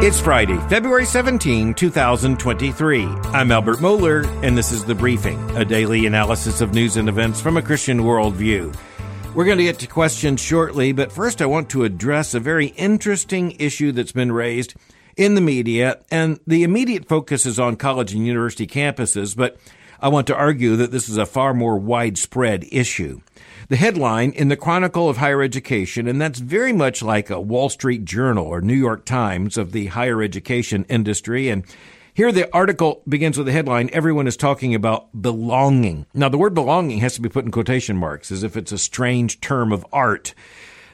It's Friday, February 17, 2023. I'm Albert Mohler, and this is The Briefing, a daily analysis of news and events from a Christian worldview. We're going to get to questions shortly, but first I want to address a very interesting issue that's been raised in the media, and the immediate focus is on college and university campuses, but I want to argue that this is a far more widespread issue the headline in the Chronicle of Higher Education, and that's very much like a Wall Street Journal or New York Times of the higher education industry. And here the article begins with the headline Everyone is talking about belonging. Now, the word belonging has to be put in quotation marks as if it's a strange term of art.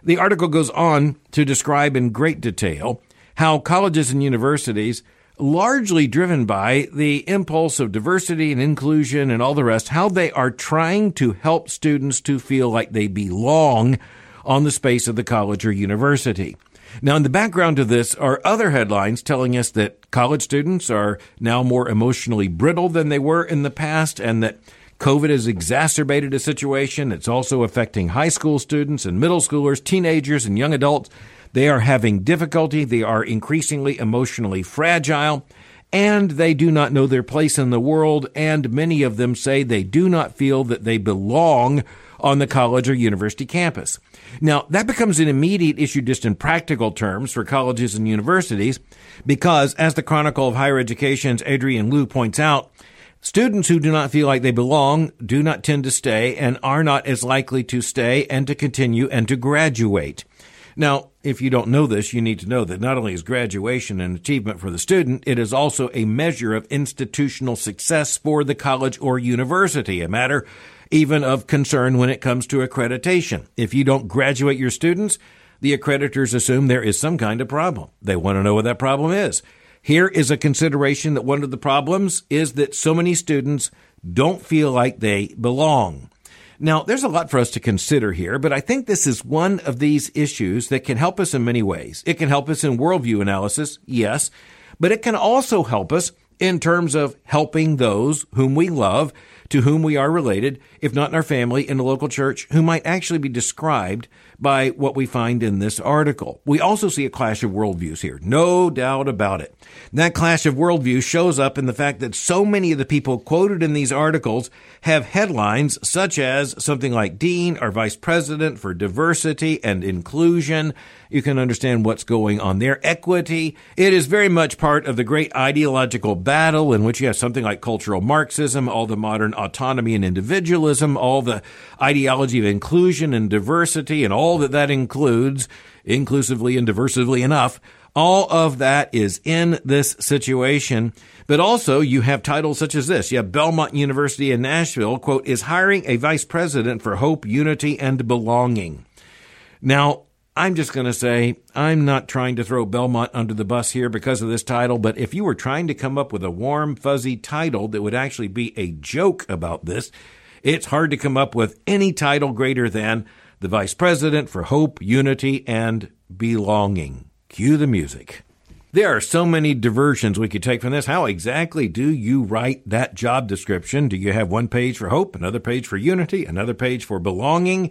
The article goes on to describe in great detail how colleges and universities largely driven by the impulse of diversity and inclusion and all the rest, how they are trying to help students to feel like they belong on the space of the college or university. Now, in the background of this are other headlines telling us that college students are now more emotionally brittle than they were in the past and that COVID has exacerbated a situation. It's also affecting high school students and middle schoolers, teenagers, and young adults. They are having difficulty. They are increasingly emotionally fragile and they do not know their place in the world. And many of them say they do not feel that they belong on the college or university campus. Now, that becomes an immediate issue just in practical terms for colleges and universities because, as the Chronicle of Higher Education's Adrienne Lu points out, Students who do not feel like they belong do not tend to stay and are not as likely to stay and to continue and to graduate. Now, if you don't know this, you need to know that not only is graduation an achievement for the student, it is also a measure of institutional success for the college or university, a matter even of concern when it comes to accreditation. If you don't graduate your students, the accreditors assume there is some kind of problem. They want to know what that problem is. Here is a consideration that one of the problems is that so many students don't feel like they belong. Now, there's a lot for us to consider here, but I think this is one of these issues that can help us in many ways. It can help us in worldview analysis, yes, but it can also help us in terms of helping those whom we love, to whom we are related, if not in our family, in the local church, who might actually be described by what we find in this article. We also see a clash of worldviews here, no doubt about it. That clash of worldviews shows up in the fact that so many of the people quoted in these articles have headlines such as something like Dean or Vice President for Diversity and Inclusion. You can understand what's going on there. Equity. It is very much part of the great ideological battle in which you have something like cultural Marxism, all the modern autonomy and individualism, all the ideology of inclusion and diversity and all that that includes, inclusively and diversively enough. All of that is in this situation. But also you have titles such as this. You have Belmont University in Nashville, quote, is hiring a vice president for hope, unity, and belonging. Now, I'm just going to say I'm not trying to throw Belmont under the bus here because of this title, but if you were trying to come up with a warm, fuzzy title that would actually be a joke about this, it's hard to come up with any title greater than the Vice President for Hope, Unity, and Belonging. Cue the music. There are so many diversions we could take from this. How exactly do you write that job description? Do you have one page for hope, another page for unity, another page for belonging?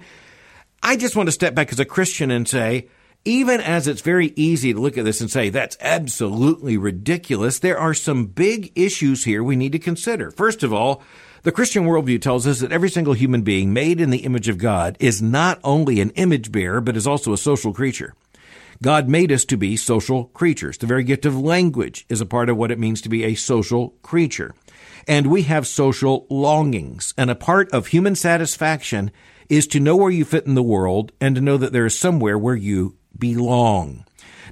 I just want to step back as a Christian and say, even as it's very easy to look at this and say, that's absolutely ridiculous, there are some big issues here we need to consider. First of all, the Christian worldview tells us that every single human being made in the image of God is not only an image bearer, but is also a social creature. God made us to be social creatures. The very gift of language is a part of what it means to be a social creature. And we have social longings. And a part of human satisfaction is to know where you fit in the world and to know that there is somewhere where you belong.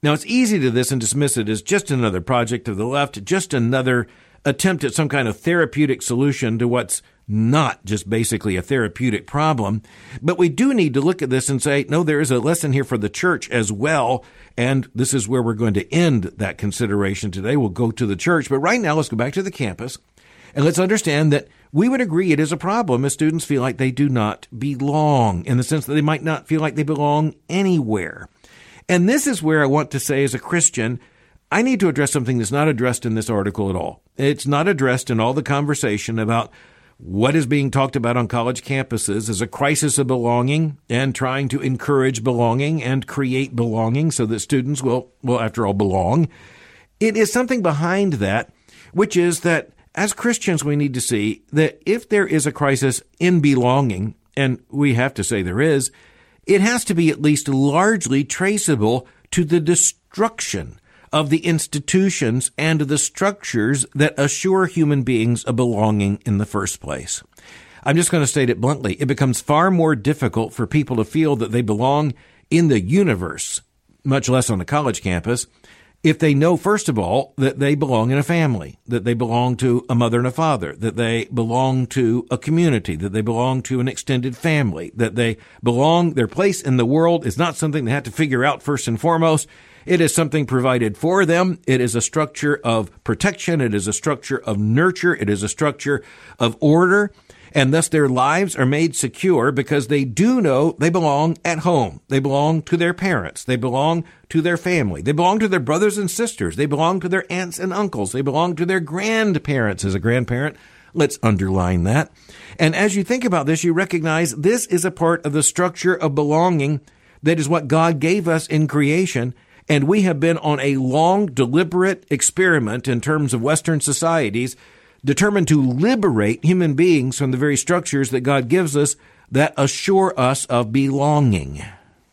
Now, it's easy to this and dismiss it as just another project of the left, just another attempt at some kind of therapeutic solution to what's not just basically a therapeutic problem. But we do need to look at this and say, no, there is a lesson here for the church as well. And this is where we're going to end that consideration today. We'll go to the church. But right now, let's go back to the campus and let's understand that we would agree it is a problem if students feel like they do not belong in the sense that they might not feel like they belong anywhere. And this is where I want to say as a Christian, I need to address something that's not addressed in this article at all. It's not addressed in all the conversation about what is being talked about on college campuses as a crisis of belonging and trying to encourage belonging and create belonging so that students will, will after all, belong. It is something behind that, which is that as Christians, we need to see that if there is a crisis in belonging, and we have to say there is, it has to be at least largely traceable to the destruction of the institutions and the structures that assure human beings a belonging in the first place. I'm just going to state it bluntly. It becomes far more difficult for people to feel that they belong in the universe, much less on a college campus, if they know, first of all, that they belong in a family, that they belong to a mother and a father, that they belong to a community, that they belong to an extended family, that they belong, their place in the world is not something they have to figure out first and foremost. It is something provided for them. It is a structure of protection. It is a structure of nurture. It is a structure of order. And thus their lives are made secure because they do know they belong at home. They belong to their parents. They belong to their family. They belong to their brothers and sisters. They belong to their aunts and uncles. They belong to their grandparents as a grandparent. Let's underline that. And as you think about this, you recognize this is a part of the structure of belonging that is what God gave us in creation and we have been on a long, deliberate experiment in terms of Western societies determined to liberate human beings from the very structures that God gives us that assure us of belonging.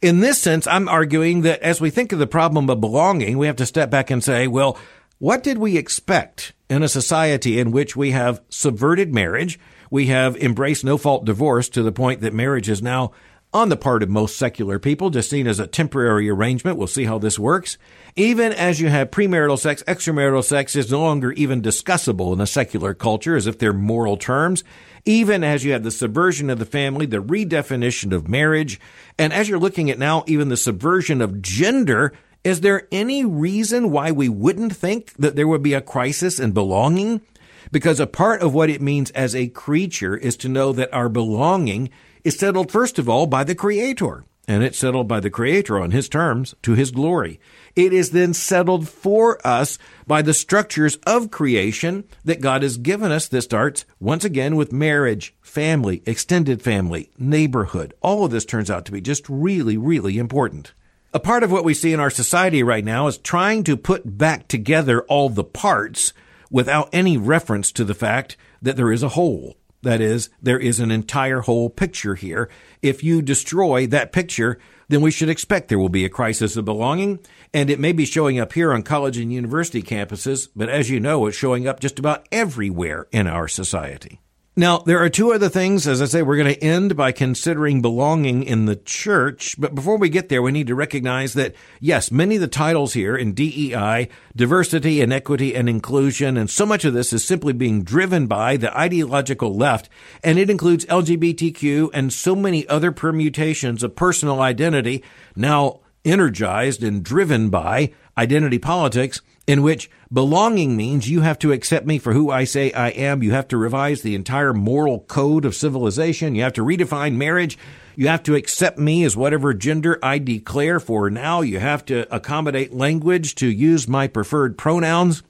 In this sense, I'm arguing that as we think of the problem of belonging, we have to step back and say, well, what did we expect in a society in which we have subverted marriage? We have embraced no fault divorce to the point that marriage is now on the part of most secular people, just seen as a temporary arrangement. We'll see how this works. Even as you have premarital sex, extramarital sex is no longer even discussable in a secular culture as if they're moral terms. Even as you have the subversion of the family, the redefinition of marriage, and as you're looking at now, even the subversion of gender, is there any reason why we wouldn't think that there would be a crisis in belonging? Because a part of what it means as a creature is to know that our belonging is settled first of all by the Creator, and it's settled by the Creator on His terms to His glory. It is then settled for us by the structures of creation that God has given us This starts once again with marriage, family, extended family, neighborhood. All of this turns out to be just really, really important. A part of what we see in our society right now is trying to put back together all the parts without any reference to the fact that there is a whole. That is, there is an entire whole picture here. If you destroy that picture, then we should expect there will be a crisis of belonging, and it may be showing up here on college and university campuses, but as you know, it's showing up just about everywhere in our society. Now, there are two other things. As I say, we're going to end by considering belonging in the church. But before we get there, we need to recognize that, yes, many of the titles here in DEI, diversity and equity and inclusion, and so much of this is simply being driven by the ideological left. And it includes LGBTQ and so many other permutations of personal identity now energized and driven by identity politics in which belonging means you have to accept me for who I say I am. You have to revise the entire moral code of civilization. You have to redefine marriage. You have to accept me as whatever gender I declare for now. You have to accommodate language to use my preferred pronouns.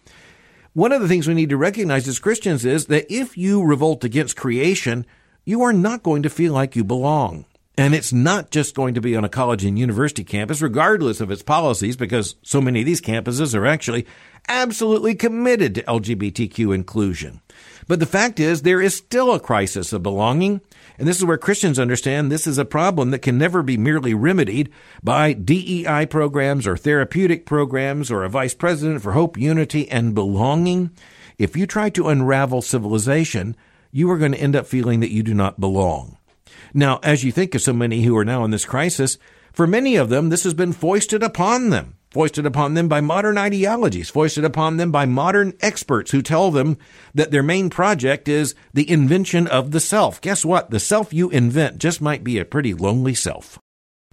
One of the things we need to recognize as Christians is that if you revolt against creation, you are not going to feel like you belong. And it's not just going to be on a college and university campus, regardless of its policies, because so many of these campuses are actually absolutely committed to LGBTQ inclusion. But the fact is, there is still a crisis of belonging. And this is where Christians understand this is a problem that can never be merely remedied by DEI programs or therapeutic programs or a vice president for hope, unity, and belonging. If you try to unravel civilization, you are going to end up feeling that you do not belong. Now, as you think of so many who are now in this crisis, for many of them, this has been foisted upon them, foisted upon them by modern ideologies, foisted upon them by modern experts who tell them that their main project is the invention of the self. Guess what? The self you invent just might be a pretty lonely self.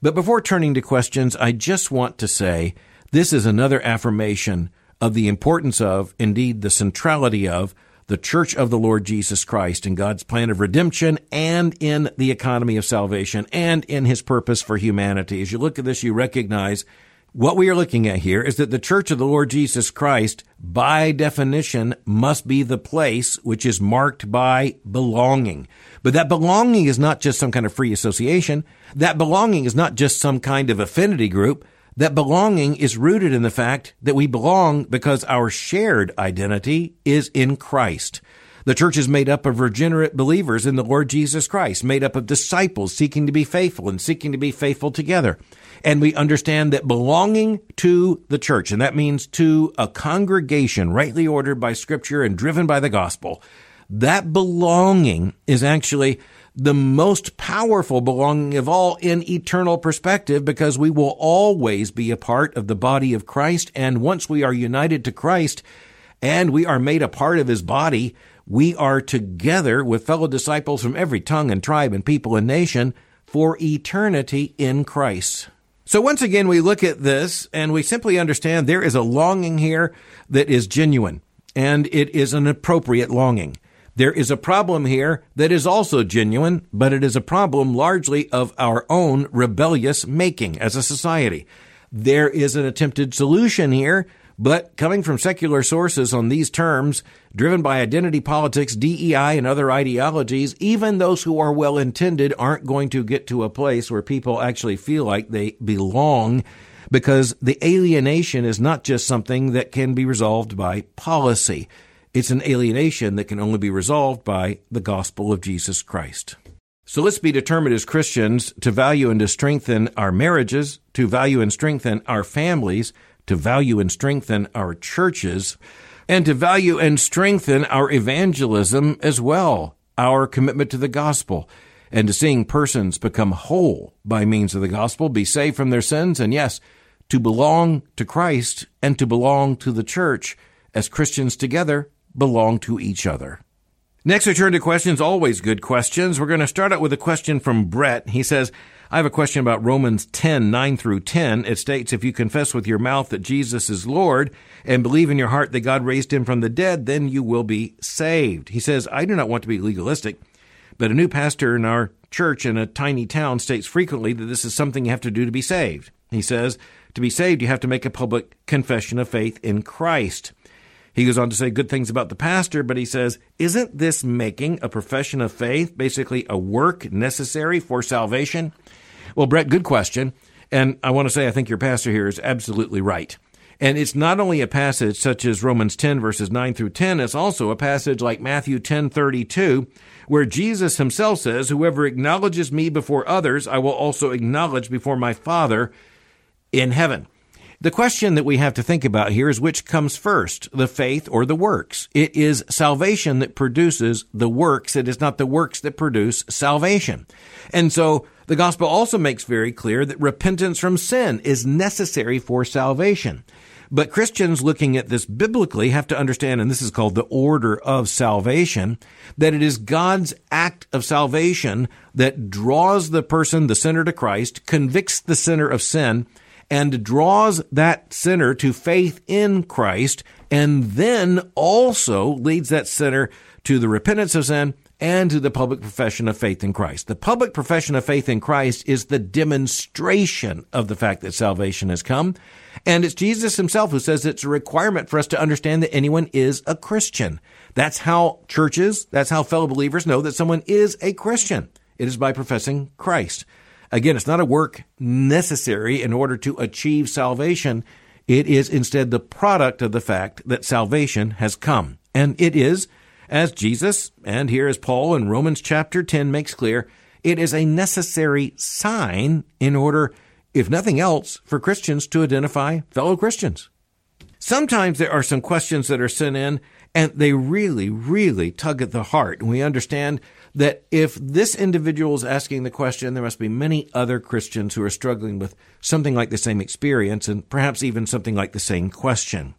But before turning to questions, I just want to say this is another affirmation of the importance of, indeed, the centrality of the church of the Lord Jesus Christ in God's plan of redemption and in the economy of salvation and in his purpose for humanity. As you look at this, you recognize what we are looking at here is that the church of the Lord Jesus Christ, by definition, must be the place which is marked by belonging. But that belonging is not just some kind of free association. That belonging is not just some kind of affinity group. That belonging is rooted in the fact that we belong because our shared identity is in Christ. The church is made up of regenerate believers in the Lord Jesus Christ, made up of disciples seeking to be faithful and seeking to be faithful together. And we understand that belonging to the church, and that means to a congregation rightly ordered by scripture and driven by the gospel, that belonging is actually the most powerful belonging of all in eternal perspective because we will always be a part of the body of Christ. And once we are united to Christ and we are made a part of his body, we are together with fellow disciples from every tongue and tribe and people and nation for eternity in Christ. So once again, we look at this and we simply understand there is a longing here that is genuine and it is an appropriate longing. There is a problem here that is also genuine, but it is a problem largely of our own rebellious making as a society. There is an attempted solution here but coming from secular sources on these terms, driven by identity politics, DEI, and other ideologies, even those who are well intended aren't going to get to a place where people actually feel like they belong because the alienation is not just something that can be resolved by policy. It's an alienation that can only be resolved by the gospel of Jesus Christ. So let's be determined as Christians to value and to strengthen our marriages, to value and strengthen our families, to value and strengthen our churches, and to value and strengthen our evangelism as well, our commitment to the gospel, and to seeing persons become whole by means of the gospel, be saved from their sins, and yes, to belong to Christ and to belong to the church as Christians together belong to each other. Next, I turn to questions, always good questions. We're going to start out with a question from Brett. He says, I have a question about Romans 10, 9 through 10. It states, if you confess with your mouth that Jesus is Lord and believe in your heart that God raised him from the dead, then you will be saved. He says, I do not want to be legalistic, but a new pastor in our church in a tiny town states frequently that this is something you have to do to be saved. He says, to be saved, you have to make a public confession of faith in Christ. He goes on to say good things about the pastor, but he says, Isn't this making a profession of faith basically a work necessary for salvation? Well, Brett, good question. And I want to say I think your pastor here is absolutely right. And it's not only a passage such as Romans 10 verses 9 through 10, it's also a passage like Matthew 10:32 where Jesus himself says, "Whoever acknowledges me before others, I will also acknowledge before my Father in heaven." The question that we have to think about here is which comes first, the faith or the works? It is salvation that produces the works. It is not the works that produce salvation. And so the gospel also makes very clear that repentance from sin is necessary for salvation. But Christians looking at this biblically have to understand, and this is called the order of salvation, that it is God's act of salvation that draws the person, the sinner to Christ, convicts the sinner of sin, and draws that sinner to faith in Christ, and then also leads that sinner to the repentance of sin and to the public profession of faith in Christ. The public profession of faith in Christ is the demonstration of the fact that salvation has come. And it's Jesus himself who says it's a requirement for us to understand that anyone is a Christian. That's how churches, that's how fellow believers know that someone is a Christian. It is by professing Christ. Again, it's not a work necessary in order to achieve salvation. It is instead the product of the fact that salvation has come. And it is as Jesus, and here as Paul in Romans chapter 10 makes clear, it is a necessary sign in order, if nothing else, for Christians to identify fellow Christians. Sometimes there are some questions that are sent in and they really, really tug at the heart. And we understand that if this individual is asking the question, there must be many other Christians who are struggling with something like the same experience and perhaps even something like the same question.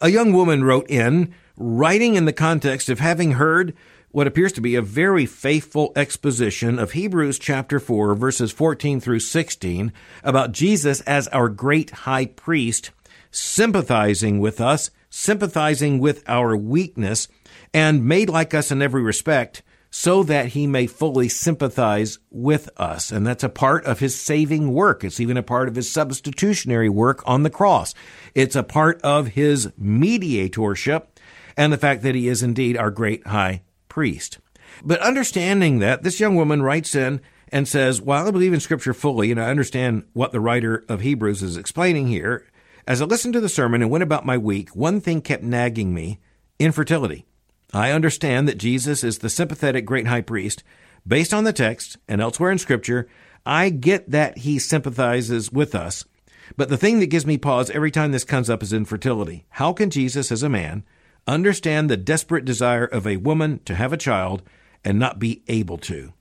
A young woman wrote in writing in the context of having heard what appears to be a very faithful exposition of Hebrews chapter 4 verses 14 through 16 about Jesus as our great high priest, sympathizing with us, sympathizing with our weakness, and made like us in every respect, so that he may fully sympathize with us. And that's a part of his saving work. It's even a part of his substitutionary work on the cross. It's a part of his mediatorship and the fact that he is indeed our great high priest. But understanding that, this young woman writes in and says, While I believe in Scripture fully and I understand what the writer of Hebrews is explaining here, as I listened to the sermon and went about my week, one thing kept nagging me infertility. I understand that Jesus is the sympathetic great high priest. Based on the text and elsewhere in Scripture, I get that he sympathizes with us. But the thing that gives me pause every time this comes up is infertility. How can Jesus, as a man, understand the desperate desire of a woman to have a child and not be able to?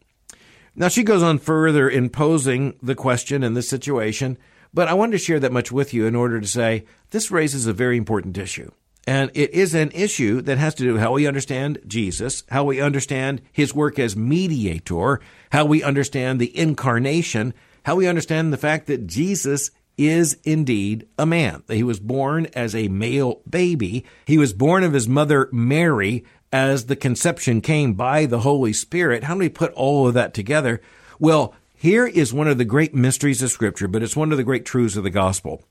Now, she goes on further in posing the question in this situation, but I wanted to share that much with you in order to say this raises a very important issue. And it is an issue that has to do with how we understand Jesus, how we understand his work as mediator, how we understand the incarnation, how we understand the fact that Jesus is indeed a man. That he was born as a male baby. He was born of his mother Mary as the conception came by the Holy Spirit. How do we put all of that together? Well, here is one of the great mysteries of Scripture, but it's one of the great truths of the gospel.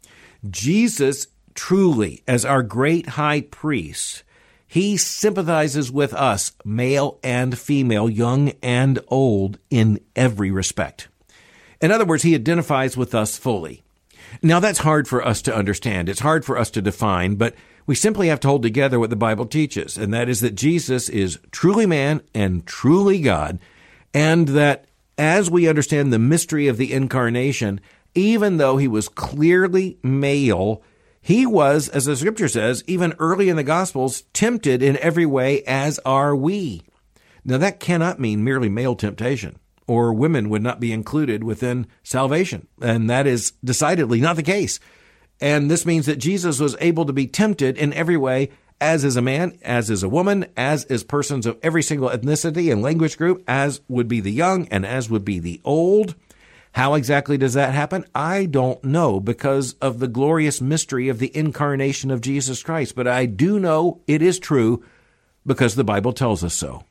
Jesus, truly, as our great high priest, he sympathizes with us, male and female, young and old, in every respect. In other words, he identifies with us fully. Now, that's hard for us to understand. It's hard for us to define, but we simply have to hold together what the Bible teaches, and that is that Jesus is truly man and truly God, and that as we understand the mystery of the incarnation, even though he was clearly male, he was, as the scripture says, even early in the Gospels, tempted in every way as are we. Now, that cannot mean merely male temptation or women would not be included within salvation. And that is decidedly not the case. And this means that Jesus was able to be tempted in every way, as is a man, as is a woman, as is persons of every single ethnicity and language group, as would be the young and as would be the old. How exactly does that happen? I don't know because of the glorious mystery of the incarnation of Jesus Christ, but I do know it is true because the Bible tells us so.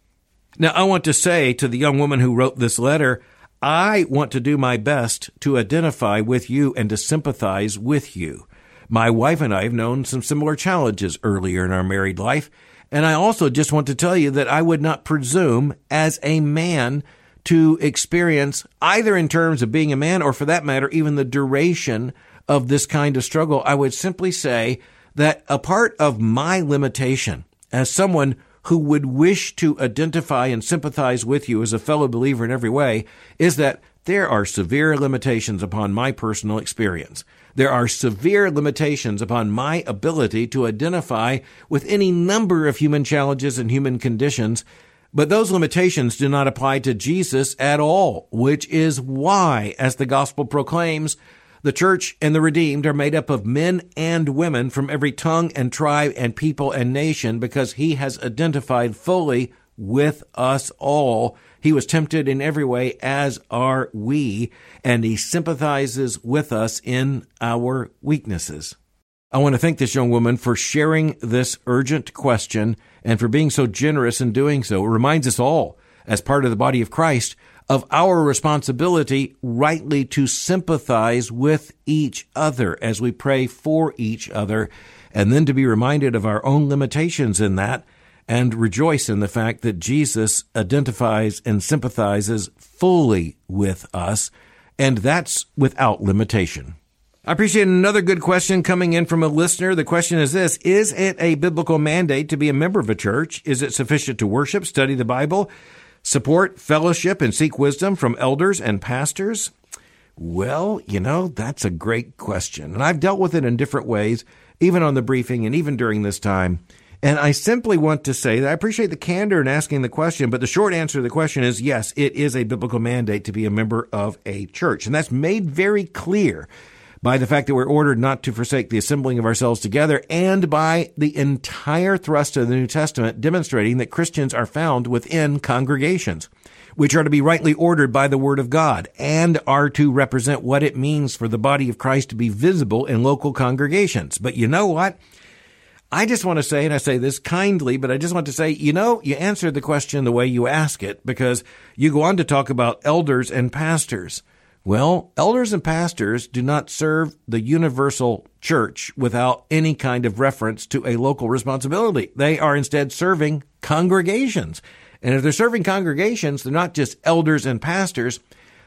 Now, I want to say to the young woman who wrote this letter, I want to do my best to identify with you and to sympathize with you. My wife and I have known some similar challenges earlier in our married life, and I also just want to tell you that I would not presume as a man to experience either in terms of being a man or for that matter, even the duration of this kind of struggle. I would simply say that a part of my limitation as someone who would wish to identify and sympathize with you as a fellow believer in every way is that there are severe limitations upon my personal experience. There are severe limitations upon my ability to identify with any number of human challenges and human conditions, but those limitations do not apply to Jesus at all, which is why, as the gospel proclaims, the church and the redeemed are made up of men and women from every tongue and tribe and people and nation because he has identified fully with us all. He was tempted in every way as are we, and he sympathizes with us in our weaknesses. I want to thank this young woman for sharing this urgent question and for being so generous in doing so. It reminds us all, as part of the body of Christ, of our responsibility rightly to sympathize with each other as we pray for each other, and then to be reminded of our own limitations in that and rejoice in the fact that Jesus identifies and sympathizes fully with us, and that's without limitation. I appreciate another good question coming in from a listener. The question is this Is it a biblical mandate to be a member of a church? Is it sufficient to worship, study the Bible, support fellowship and seek wisdom from elders and pastors? Well, you know, that's a great question. And I've dealt with it in different ways, even on the briefing and even during this time. And I simply want to say that I appreciate the candor in asking the question, but the short answer to the question is yes, it is a biblical mandate to be a member of a church. And that's made very clear by the fact that we're ordered not to forsake the assembling of ourselves together, and by the entire thrust of the New Testament demonstrating that Christians are found within congregations, which are to be rightly ordered by the Word of God, and are to represent what it means for the body of Christ to be visible in local congregations. But you know what? I just want to say, and I say this kindly, but I just want to say, you know, you answered the question the way you ask it because you go on to talk about elders and pastors. Well, elders and pastors do not serve the universal church without any kind of reference to a local responsibility. They are instead serving congregations. And if they're serving congregations, they're not just elders and pastors,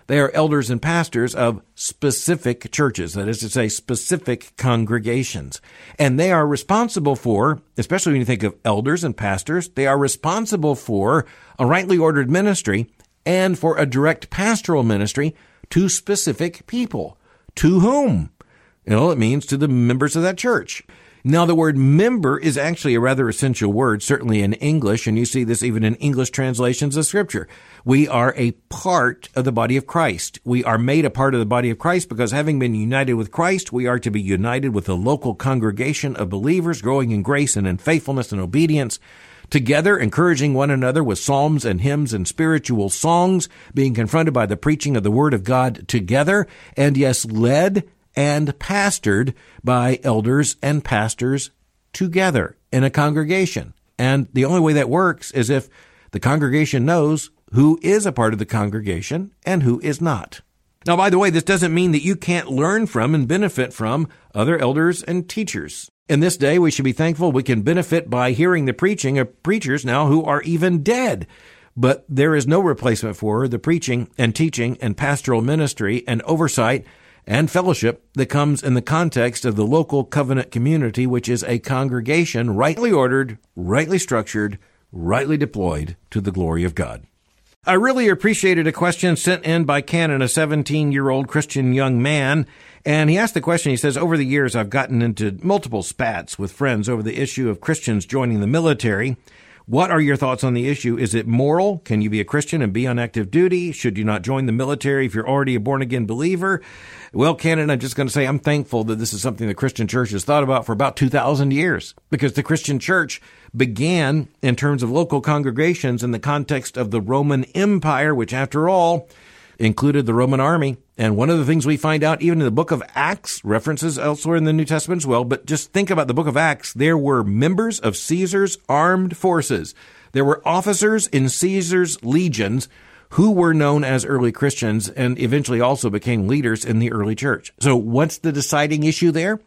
They are elders and pastors of specific churches, that is to say, specific congregations. And they are responsible for, especially when you think of elders and pastors, they are responsible for a rightly ordered ministry and for a direct pastoral ministry to specific people. To whom? You know, it means to the members of that church. Now, the word member is actually a rather essential word, certainly in English, and you see this even in English translations of Scripture. We are a part of the body of Christ. We are made a part of the body of Christ because having been united with Christ, we are to be united with a local congregation of believers growing in grace and in faithfulness and obedience together, encouraging one another with psalms and hymns and spiritual songs, being confronted by the preaching of the Word of God together, and yes, led and pastored by elders and pastors together in a congregation. And the only way that works is if the congregation knows who is a part of the congregation and who is not. Now, by the way, this doesn't mean that you can't learn from and benefit from other elders and teachers. In this day, we should be thankful we can benefit by hearing the preaching of preachers now who are even dead. But there is no replacement for the preaching and teaching and pastoral ministry and oversight and fellowship that comes in the context of the local covenant community, which is a congregation rightly ordered, rightly structured, rightly deployed to the glory of God. I really appreciated a question sent in by Canon, a 17 year old Christian young man. And he asked the question, he says, over the years, I've gotten into multiple spats with friends over the issue of Christians joining the military. What are your thoughts on the issue? Is it moral? Can you be a Christian and be on active duty? Should you not join the military if you're already a born again believer? Well, Canon, I'm just going to say I'm thankful that this is something the Christian church has thought about for about 2,000 years because the Christian church began in terms of local congregations in the context of the Roman Empire, which after all included the Roman army. And one of the things we find out even in the book of Acts, references elsewhere in the New Testament as well, but just think about the book of Acts, there were members of Caesar's armed forces. There were officers in Caesar's legions who were known as early Christians and eventually also became leaders in the early church. So what's the deciding issue there?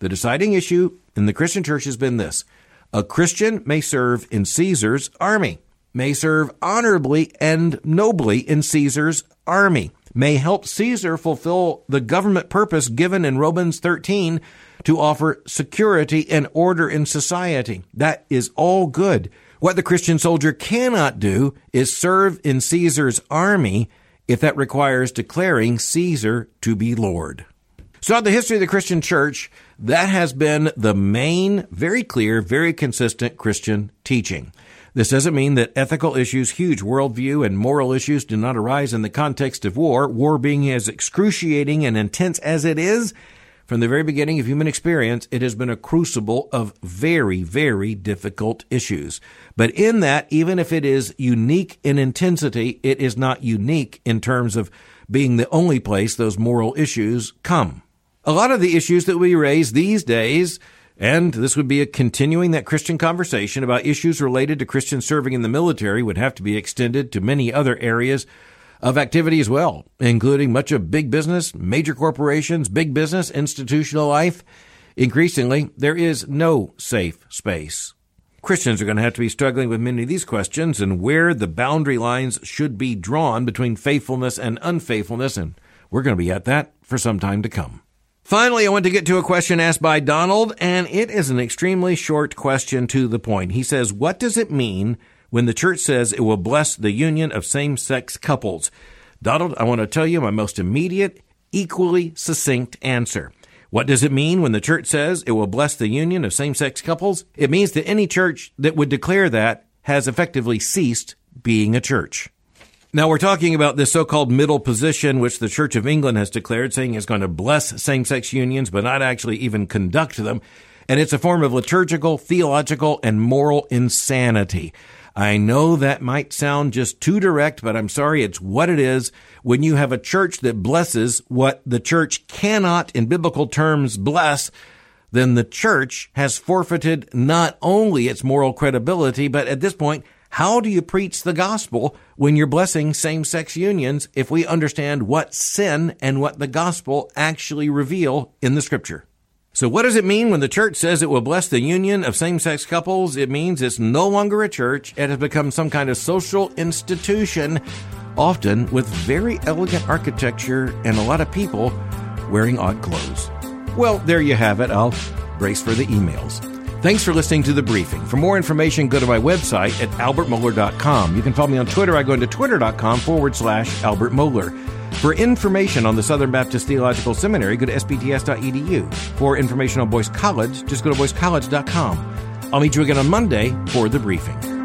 The deciding issue in the Christian church has been this. A Christian may serve in Caesar's army may serve honorably and nobly in Caesar's army, may help Caesar fulfill the government purpose given in Romans 13 to offer security and order in society. That is all good. What the Christian soldier cannot do is serve in Caesar's army if that requires declaring Caesar to be Lord. So, the history of the Christian church, that has been the main, very clear, very consistent Christian teaching. This doesn't mean that ethical issues, huge worldview, and moral issues do not arise in the context of war, war being as excruciating and intense as it is. From the very beginning of human experience, it has been a crucible of very, very difficult issues. But in that, even if it is unique in intensity, it is not unique in terms of being the only place those moral issues come. A lot of the issues that we raise these days and this would be a continuing that Christian conversation about issues related to Christians serving in the military would have to be extended to many other areas of activity as well, including much of big business, major corporations, big business, institutional life. Increasingly, there is no safe space. Christians are going to have to be struggling with many of these questions and where the boundary lines should be drawn between faithfulness and unfaithfulness, and we're going to be at that for some time to come. Finally, I want to get to a question asked by Donald, and it is an extremely short question to the point. He says, What does it mean when the church says it will bless the union of same sex couples? Donald, I want to tell you my most immediate, equally succinct answer. What does it mean when the church says it will bless the union of same sex couples? It means that any church that would declare that has effectively ceased being a church. Now we're talking about this so-called middle position, which the Church of England has declared, saying it's going to bless same-sex unions, but not actually even conduct them. And it's a form of liturgical, theological, and moral insanity. I know that might sound just too direct, but I'm sorry, it's what it is. When you have a church that blesses what the church cannot, in biblical terms, bless, then the church has forfeited not only its moral credibility, but at this point how do you preach the gospel when you're blessing same sex unions if we understand what sin and what the gospel actually reveal in the scripture? So what does it mean when the church says it will bless the union of same-sex couples? It means it's no longer a church. It has become some kind of social institution often with very elegant architecture and a lot of people wearing odd clothes. Well, there you have it. I'll brace for the emails. Thanks for listening to the briefing. For more information, go to my website at albertmohler.com. You can follow me on Twitter. I go into twitter.com forward slash Albert Mohler. For information on the Southern Baptist Theological Seminary, go to sbts.edu. For information on Boyce College, just go to boycecollege.com. I'll meet you again on Monday for the briefing.